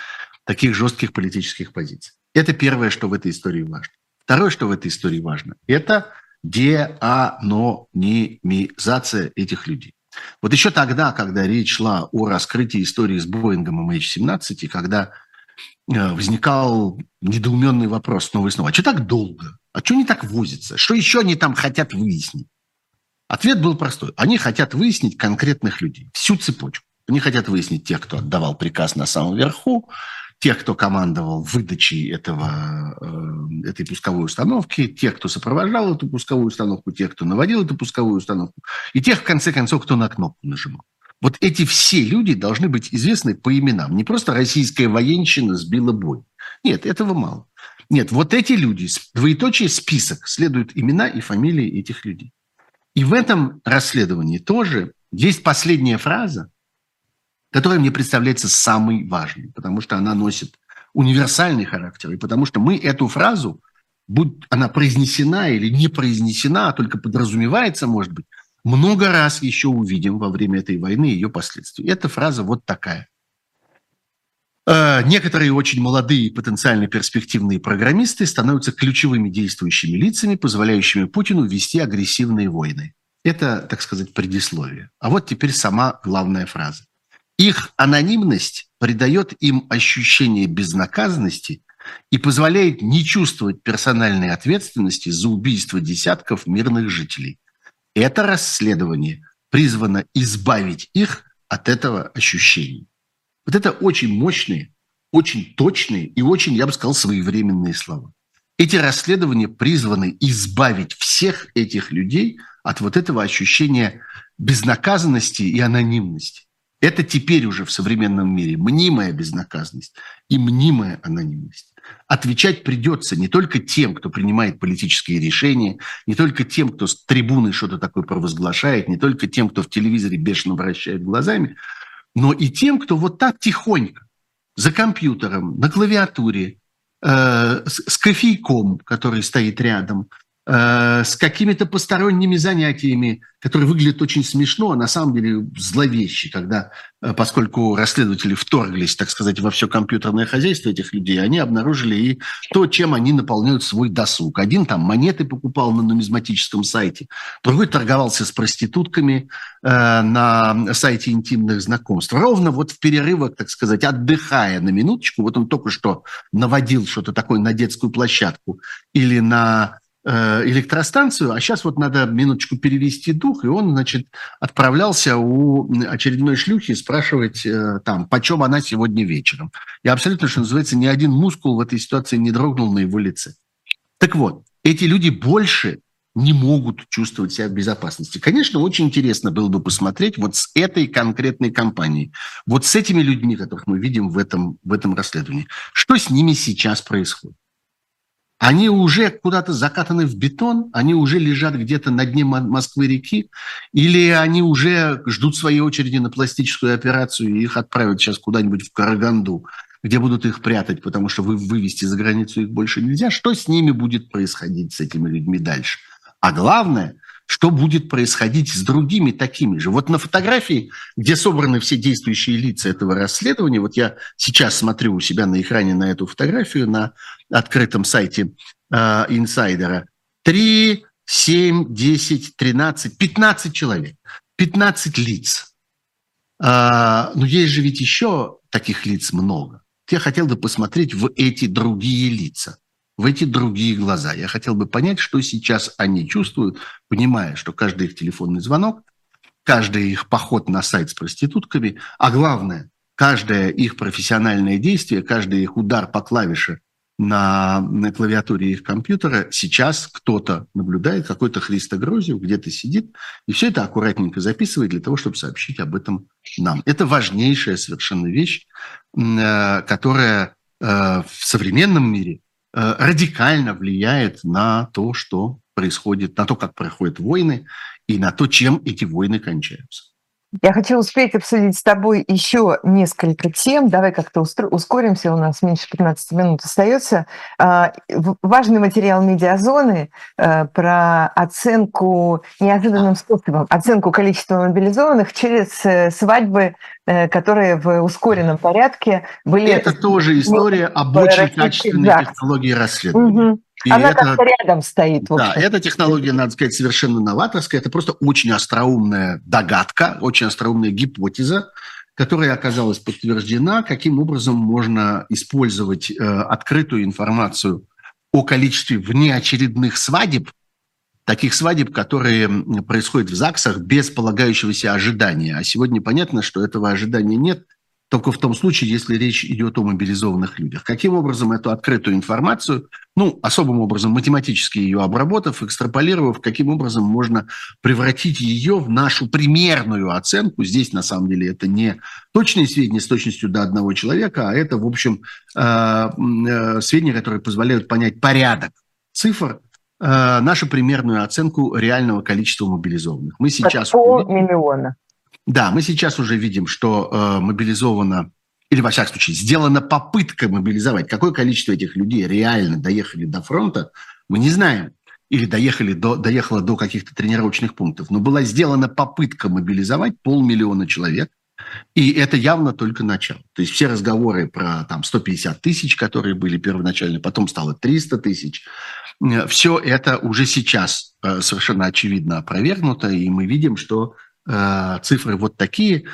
таких жестких политических позиций. Это первое, что в этой истории важно. Второе, что в этой истории важно, это деанонимизация этих людей. Вот еще тогда, когда речь шла о раскрытии истории с Боингом MH17, и когда э, возникал недоуменный вопрос снова и снова, а что так долго? А что не так возится? Что еще они там хотят выяснить? Ответ был простой. Они хотят выяснить конкретных людей, всю цепочку. Они хотят выяснить тех, кто отдавал приказ на самом верху, тех, кто командовал выдачей этого, э, этой пусковой установки, тех, кто сопровождал эту пусковую установку, тех, кто наводил эту пусковую установку, и тех, в конце концов, кто на кнопку нажимал. Вот эти все люди должны быть известны по именам. Не просто российская военщина сбила бой. Нет, этого мало. Нет, вот эти люди, двоеточие список, следуют имена и фамилии этих людей. И в этом расследовании тоже есть последняя фраза, которая мне представляется самой важной, потому что она носит универсальный характер, и потому что мы эту фразу, будь она произнесена или не произнесена, а только подразумевается, может быть, много раз еще увидим во время этой войны ее последствия. Эта фраза вот такая. Э, некоторые очень молодые потенциально перспективные программисты становятся ключевыми действующими лицами, позволяющими Путину вести агрессивные войны. Это, так сказать, предисловие. А вот теперь сама главная фраза. Их анонимность придает им ощущение безнаказанности и позволяет не чувствовать персональной ответственности за убийство десятков мирных жителей. Это расследование призвано избавить их от этого ощущения. Вот это очень мощные, очень точные и очень, я бы сказал, своевременные слова. Эти расследования призваны избавить всех этих людей от вот этого ощущения безнаказанности и анонимности. Это теперь уже в современном мире мнимая безнаказанность и мнимая анонимность. Отвечать придется не только тем, кто принимает политические решения, не только тем, кто с трибуны что-то такое провозглашает, не только тем, кто в телевизоре бешено вращает глазами, но и тем, кто вот так тихонько, за компьютером, на клавиатуре, э, с, с кофейком, который стоит рядом, с какими-то посторонними занятиями, которые выглядят очень смешно, а на самом деле зловеще, когда, э, поскольку расследователи вторглись, так сказать, во все компьютерное хозяйство этих людей, они обнаружили и то, чем они наполняют свой досуг. Один там монеты покупал на нумизматическом сайте, другой торговался с проститутками э, на сайте интимных знакомств. Ровно вот в перерывах, так сказать, отдыхая на минуточку, вот он только что наводил что-то такое на детскую площадку или на Э, электростанцию, а сейчас вот надо минуточку перевести дух, и он, значит, отправлялся у очередной шлюхи спрашивать э, там, почем она сегодня вечером. И абсолютно, что называется, ни один мускул в этой ситуации не дрогнул на его лице. Так вот, эти люди больше не могут чувствовать себя в безопасности. Конечно, очень интересно было бы посмотреть вот с этой конкретной компанией, вот с этими людьми, которых мы видим в этом, в этом расследовании, что с ними сейчас происходит. Они уже куда-то закатаны в бетон, они уже лежат где-то на дне Москвы-реки, или они уже ждут своей очереди на пластическую операцию, и их отправят сейчас куда-нибудь в Караганду, где будут их прятать, потому что вы вывести за границу их больше нельзя. Что с ними будет происходить, с этими людьми дальше? А главное, что будет происходить с другими такими же. Вот на фотографии, где собраны все действующие лица этого расследования, вот я сейчас смотрю у себя на экране на эту фотографию на открытом сайте э, инсайдера. 3, 7, 10, 13, 15 человек, 15 лиц. Э, но есть же ведь еще таких лиц много. Я хотел бы посмотреть в эти другие лица в эти другие глаза. Я хотел бы понять, что сейчас они чувствуют, понимая, что каждый их телефонный звонок, каждый их поход на сайт с проститутками, а главное, каждое их профессиональное действие, каждый их удар по клавише на, на клавиатуре их компьютера, сейчас кто-то наблюдает, какой-то Христо Грозев где-то сидит, и все это аккуратненько записывает для того, чтобы сообщить об этом нам. Это важнейшая совершенно вещь, э, которая э, в современном мире радикально влияет на то, что происходит, на то, как проходят войны и на то, чем эти войны кончаются. Я хочу успеть обсудить с тобой еще несколько тем. Давай как-то ускоримся, у нас меньше 15 минут остается. А, важный материал медиазоны э, про оценку неожиданным способом, оценку количества мобилизованных через э, свадьбы, э, которые в ускоренном порядке были... Это тоже история об очень качественной технологии расследования. Угу. И Она это, как-то рядом стоит. Да, эта технология, надо сказать, совершенно новаторская. Это просто очень остроумная догадка, очень остроумная гипотеза, которая оказалась подтверждена, каким образом можно использовать э, открытую информацию о количестве внеочередных свадеб, таких свадеб, которые происходят в ЗАГСах без полагающегося ожидания. А сегодня понятно, что этого ожидания нет, только в том случае, если речь идет о мобилизованных людях. Каким образом эту открытую информацию, ну, особым образом математически ее обработав, экстраполировав, каким образом можно превратить ее в нашу примерную оценку. Здесь, на самом деле, это не точные сведения с точностью до одного человека, а это, в общем, э, э, сведения, которые позволяют понять порядок цифр, э, нашу примерную оценку реального количества мобилизованных. Мы сейчас... Полмиллиона. Да, мы сейчас уже видим, что э, мобилизовано, или во всяком случае, сделана попытка мобилизовать. Какое количество этих людей реально доехали до фронта, мы не знаем. Или доехали до, доехало до каких-то тренировочных пунктов. Но была сделана попытка мобилизовать полмиллиона человек. И это явно только начало. То есть все разговоры про там, 150 тысяч, которые были первоначально, потом стало 300 тысяч, э, все это уже сейчас э, совершенно очевидно опровергнуто, и мы видим, что цифры вот такие.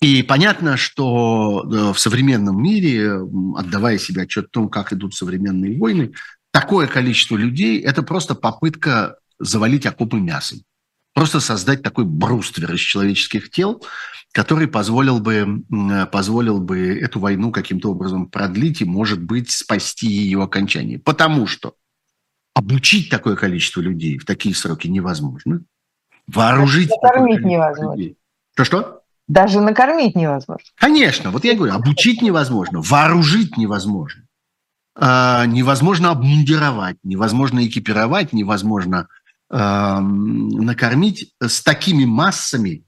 И понятно, что э, в современном мире, отдавая себе отчет о том, как идут современные войны, такое количество людей – это просто попытка завалить окопы мясом. Просто создать такой бруствер из человеческих тел, который позволил бы, позволил бы эту войну каким-то образом продлить и, может быть, спасти ее окончание. Потому что обучить такое количество людей в такие сроки невозможно – Вооружить... Накормить невозможно. Что-что? Даже накормить невозможно. Конечно, вот я говорю, обучить невозможно, вооружить невозможно. А, невозможно обмундировать, невозможно экипировать, невозможно а, накормить с такими массами.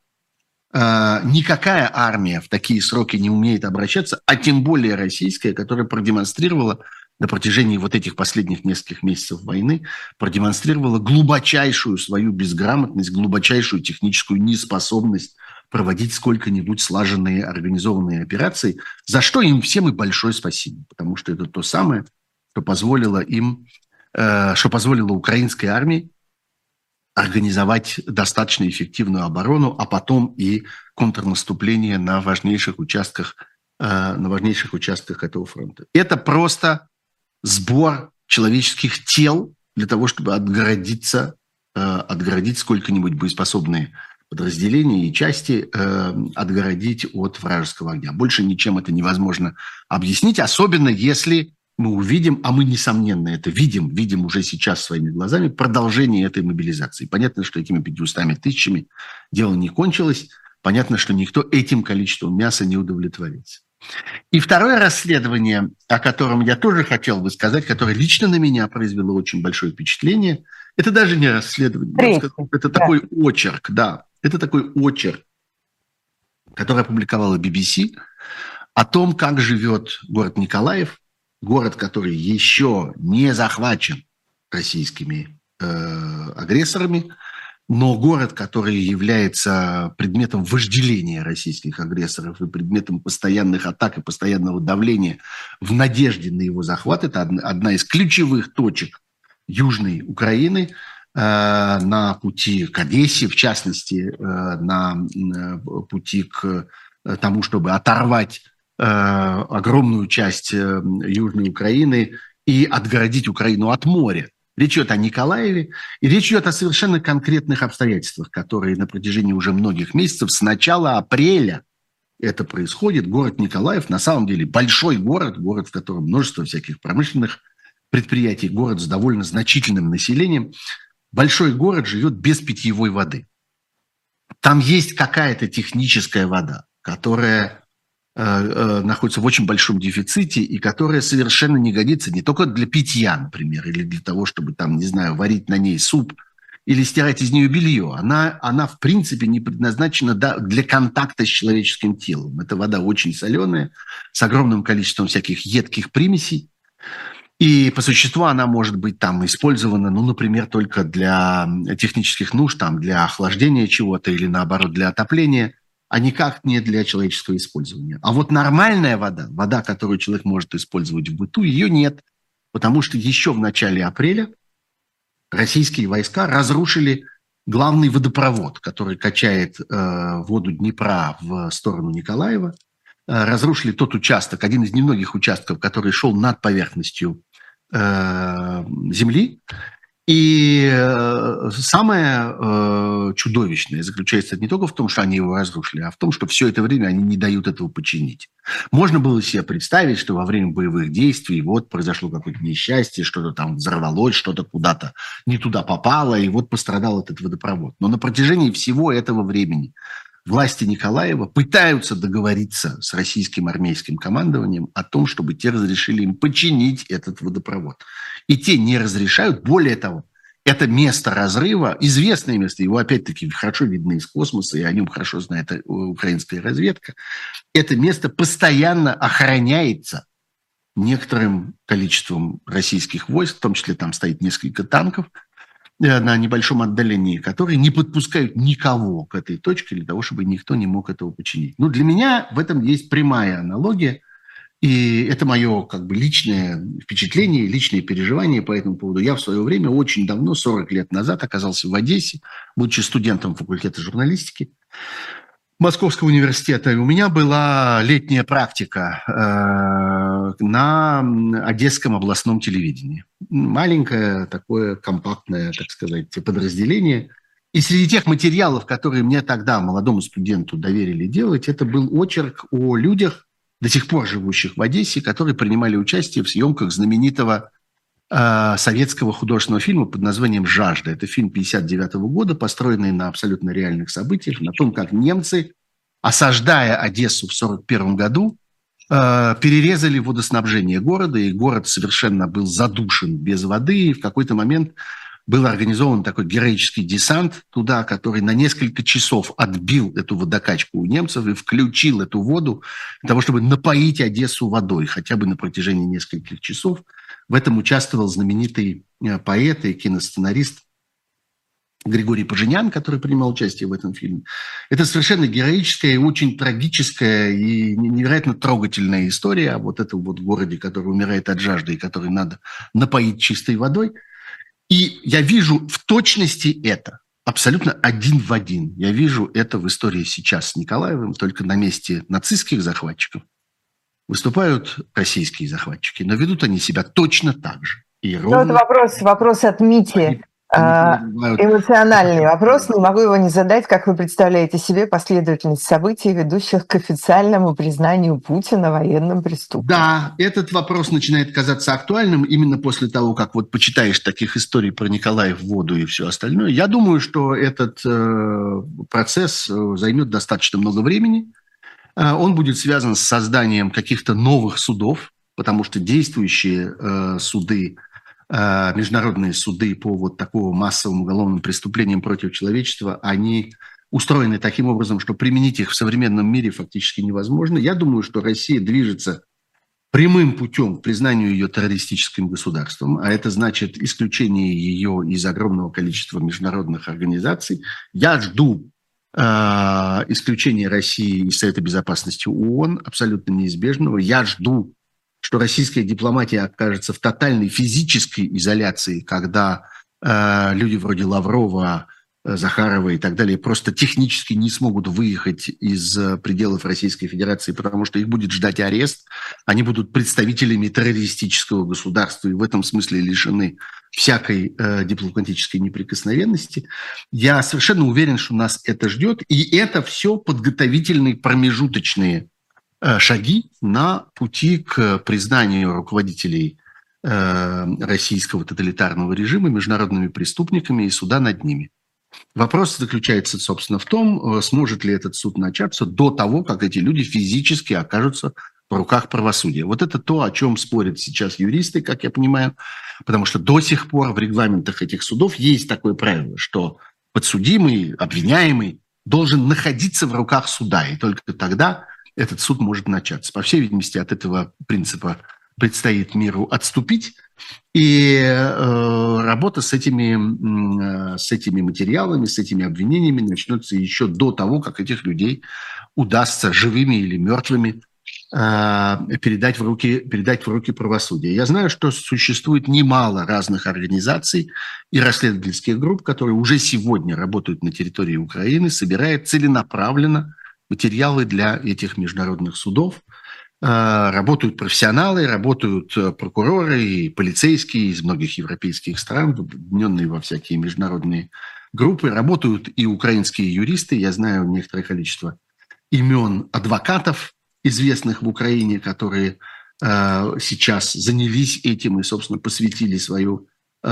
А, никакая армия в такие сроки не умеет обращаться, а тем более российская, которая продемонстрировала на протяжении вот этих последних нескольких месяцев войны продемонстрировала глубочайшую свою безграмотность, глубочайшую техническую неспособность проводить сколько-нибудь слаженные организованные операции, за что им всем и большое спасибо, потому что это то самое, что позволило им, э, что позволило украинской армии организовать достаточно эффективную оборону, а потом и контрнаступление на важнейших участках, э, на важнейших участках этого фронта. Это просто сбор человеческих тел для того, чтобы отгородиться, э, отгородить сколько-нибудь боеспособные подразделения и части, э, отгородить от вражеского огня. Больше ничем это невозможно объяснить, особенно если мы увидим, а мы, несомненно, это видим, видим уже сейчас своими глазами, продолжение этой мобилизации. Понятно, что этими 500 тысячами дело не кончилось. Понятно, что никто этим количеством мяса не удовлетворится. И второе расследование, о котором я тоже хотел бы сказать, которое лично на меня произвело очень большое впечатление, это даже не расследование, Третий. это да. такой очерк, да, это такой очерк, который опубликовала BBC о том, как живет город Николаев, город, который еще не захвачен российскими э, агрессорами, но город, который является предметом вожделения российских агрессоров и предметом постоянных атак и постоянного давления в надежде на его захват, это одна из ключевых точек Южной Украины э, на пути к Одессе, в частности, э, на пути к тому, чтобы оторвать э, огромную часть Южной Украины и отгородить Украину от моря. Речь идет о Николаеве, и речь идет о совершенно конкретных обстоятельствах, которые на протяжении уже многих месяцев, с начала апреля это происходит. Город Николаев на самом деле большой город, город, в котором множество всяких промышленных предприятий, город с довольно значительным населением. Большой город живет без питьевой воды. Там есть какая-то техническая вода, которая находится в очень большом дефиците и которая совершенно не годится не только для питья, например, или для того, чтобы там, не знаю, варить на ней суп или стирать из нее белье. Она, она в принципе не предназначена для контакта с человеческим телом. Эта вода очень соленая, с огромным количеством всяких едких примесей. И по существу она может быть там использована, ну, например, только для технических нужд, там, для охлаждения чего-то или, наоборот, для отопления – а никак не для человеческого использования. А вот нормальная вода, вода, которую человек может использовать в быту, ее нет, потому что еще в начале апреля российские войска разрушили главный водопровод, который качает э, воду Днепра в сторону Николаева, э, разрушили тот участок, один из немногих участков, который шел над поверхностью э, земли, и э, самое э, чудовищное заключается не только в том, что они его разрушили, а в том, что все это время они не дают этого починить. Можно было себе представить, что во время боевых действий вот произошло какое-то несчастье, что-то там взорвалось, что-то куда-то не туда попало, и вот пострадал этот водопровод. Но на протяжении всего этого времени власти Николаева пытаются договориться с российским армейским командованием о том, чтобы те разрешили им починить этот водопровод. И те не разрешают. Более того, это место разрыва, известное место, его опять-таки хорошо видно из космоса, и о нем хорошо знает э, украинская разведка. Это место постоянно охраняется некоторым количеством российских войск, в том числе там стоит несколько танков – на небольшом отдалении, которые не подпускают никого к этой точке для того, чтобы никто не мог этого починить. Ну, для меня в этом есть прямая аналогия, и это мое как бы личное впечатление, личные переживания по этому поводу. Я в свое время очень давно, 40 лет назад, оказался в Одессе, будучи студентом факультета журналистики. Московского университета. у меня была летняя практика э, на Одесском областном телевидении. Маленькое такое компактное, так сказать, подразделение. И среди тех материалов, которые мне тогда, молодому студенту, доверили делать, это был очерк о людях, до сих пор живущих в Одессе, которые принимали участие в съемках знаменитого советского художественного фильма под названием «Жажда». Это фильм 59 года, построенный на абсолютно реальных событиях, на том, как немцы, осаждая Одессу в 1941 году, э, перерезали водоснабжение города, и город совершенно был задушен без воды, и в какой-то момент был организован такой героический десант туда, который на несколько часов отбил эту водокачку у немцев и включил эту воду для того, чтобы напоить Одессу водой хотя бы на протяжении нескольких часов. В этом участвовал знаменитый э, поэт и киносценарист Григорий Поженян, который принимал участие в этом фильме. Это совершенно героическая и очень трагическая и невероятно трогательная история о вот этом вот городе, который умирает от жажды и который надо напоить чистой водой. И я вижу в точности это, абсолютно один в один. Я вижу это в истории сейчас с Николаевым, только на месте нацистских захватчиков выступают российские захватчики, но ведут они себя точно так же. И ну, ровно... вот вопрос, вопрос от Мити. А, эмоциональный вопрос, не могу его не задать. Как вы представляете себе последовательность событий, ведущих к официальному признанию Путина военным преступником? Да, этот вопрос начинает казаться актуальным именно после того, как вот почитаешь таких историй про Николая в воду и все остальное. Я думаю, что этот э, процесс э, займет достаточно много времени. Он будет связан с созданием каких-то новых судов, потому что действующие суды, международные суды по вот такого массовым уголовным преступлениям против человечества, они устроены таким образом, что применить их в современном мире фактически невозможно. Я думаю, что Россия движется прямым путем к признанию ее террористическим государством, а это значит исключение ее из огромного количества международных организаций. Я жду э, исключения России из Совета Безопасности ООН, абсолютно неизбежного. Я жду, что российская дипломатия окажется в тотальной физической изоляции, когда э, люди вроде Лаврова, Захарова и так далее просто технически не смогут выехать из э, пределов Российской Федерации, потому что их будет ждать арест. Они будут представителями террористического государства и в этом смысле лишены всякой э, дипломатической неприкосновенности. Я совершенно уверен, что нас это ждет. И это все подготовительные промежуточные э, шаги на пути к признанию руководителей э, российского тоталитарного режима международными преступниками и суда над ними. Вопрос заключается, собственно, в том, э, сможет ли этот суд начаться до того, как эти люди физически окажутся в руках правосудия. Вот это то, о чем спорят сейчас юристы, как я понимаю, потому что до сих пор в регламентах этих судов есть такое правило, что подсудимый, обвиняемый должен находиться в руках суда, и только тогда этот суд может начаться. По всей видимости, от этого принципа предстоит миру отступить, и э, работа с этими, э, с этими материалами, с этими обвинениями начнется еще до того, как этих людей удастся живыми или мертвыми э, передать, в руки, передать в руки правосудия. Я знаю, что существует немало разных организаций и расследовательских групп, которые уже сегодня работают на территории Украины, собирая целенаправленно материалы для этих международных судов – работают профессионалы, работают э, прокуроры и полицейские из многих европейских стран, объединенные во всякие международные группы. Работают и украинские юристы. Я знаю некоторое количество имен адвокатов, известных в Украине, которые э, сейчас занялись этим и, собственно, посвятили свою,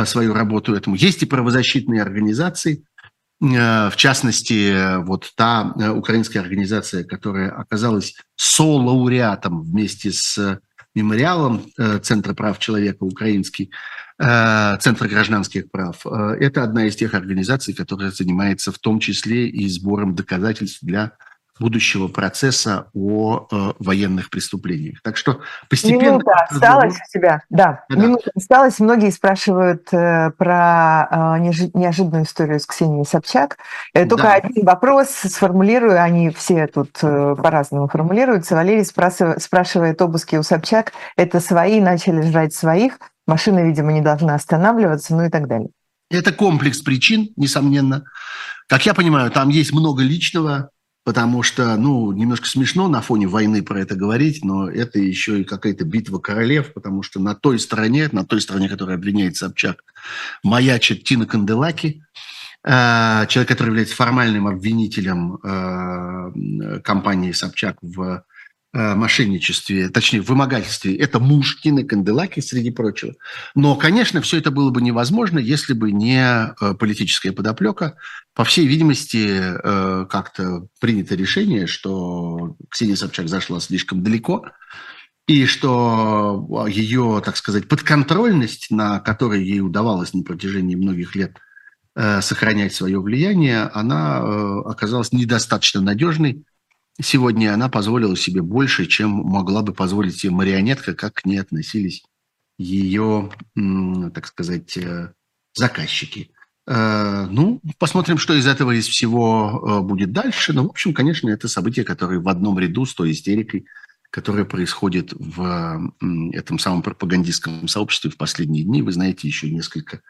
свою работу этому. Есть и правозащитные организации, Э, в частности, вот та э, украинская организация, которая оказалась со-лауреатом вместе с мемориалом э, Центра прав человека украинский, Центр гражданских прав, это одна из тех организаций, которая занимается в том числе и сбором доказательств для будущего процесса о э, военных преступлениях. Так что постепенно... Минута осталась у тебя, да, да. минута осталась. Многие спрашивают э, про э, неожиданную историю с Ксенией Собчак. Э, только да. один вопрос сформулирую, они все тут э, по-разному формулируются. Валерий спрашивает, спрашивает обыски у Собчак, это свои, начали жрать своих, машина, видимо, не должна останавливаться, ну и так далее. Это комплекс причин, несомненно. Как я понимаю, там есть много личного, потому что, ну, немножко смешно на фоне войны про это говорить, но это еще и какая-то битва королев, потому что на той стороне, на той стороне, которая обвиняет Собчак, маячит Тина Канделаки, э, человек, который является формальным обвинителем э, компании Собчак в Э, мошенничестве, точнее, в вымогательстве, это муж Кины Канделаки, среди прочего. Но, конечно, все это было бы невозможно, если бы не э, политическая подоплека. По всей видимости, э, как-то принято решение, что Ксения Собчак зашла слишком далеко, и что ее, так сказать, подконтрольность, на которой ей удавалось на протяжении многих лет сохранять свое влияние, она оказалась недостаточно надежной, Сегодня она позволила себе больше, чем могла бы позволить себе марионетка, как к ней относились ее, так сказать, э, заказчики. Э, ну, посмотрим, что из этого из всего э, будет дальше. Но, в общем, конечно, это событие, которое в одном ряду с той истерикой, которая происходит в этом самом пропагандистском сообществе в последние дни. Вы знаете, еще несколько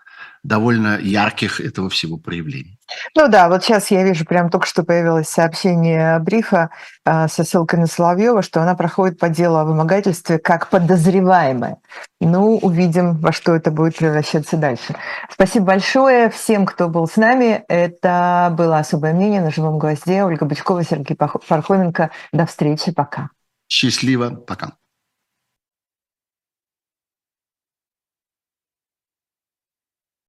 довольно ярких этого всего проявлений. Ну да, вот сейчас я вижу, прям только что появилось сообщение Брифа э, со ссылкой на Соловьева, что она проходит по делу о вымогательстве как подозреваемая. Ну, увидим, во что это будет превращаться дальше. Спасибо большое всем, кто был с нами. Это было «Особое мнение» на живом гвозде. Ольга Бычкова, Сергей Пархоменко. До встречи. Пока. Счастливо. Пока.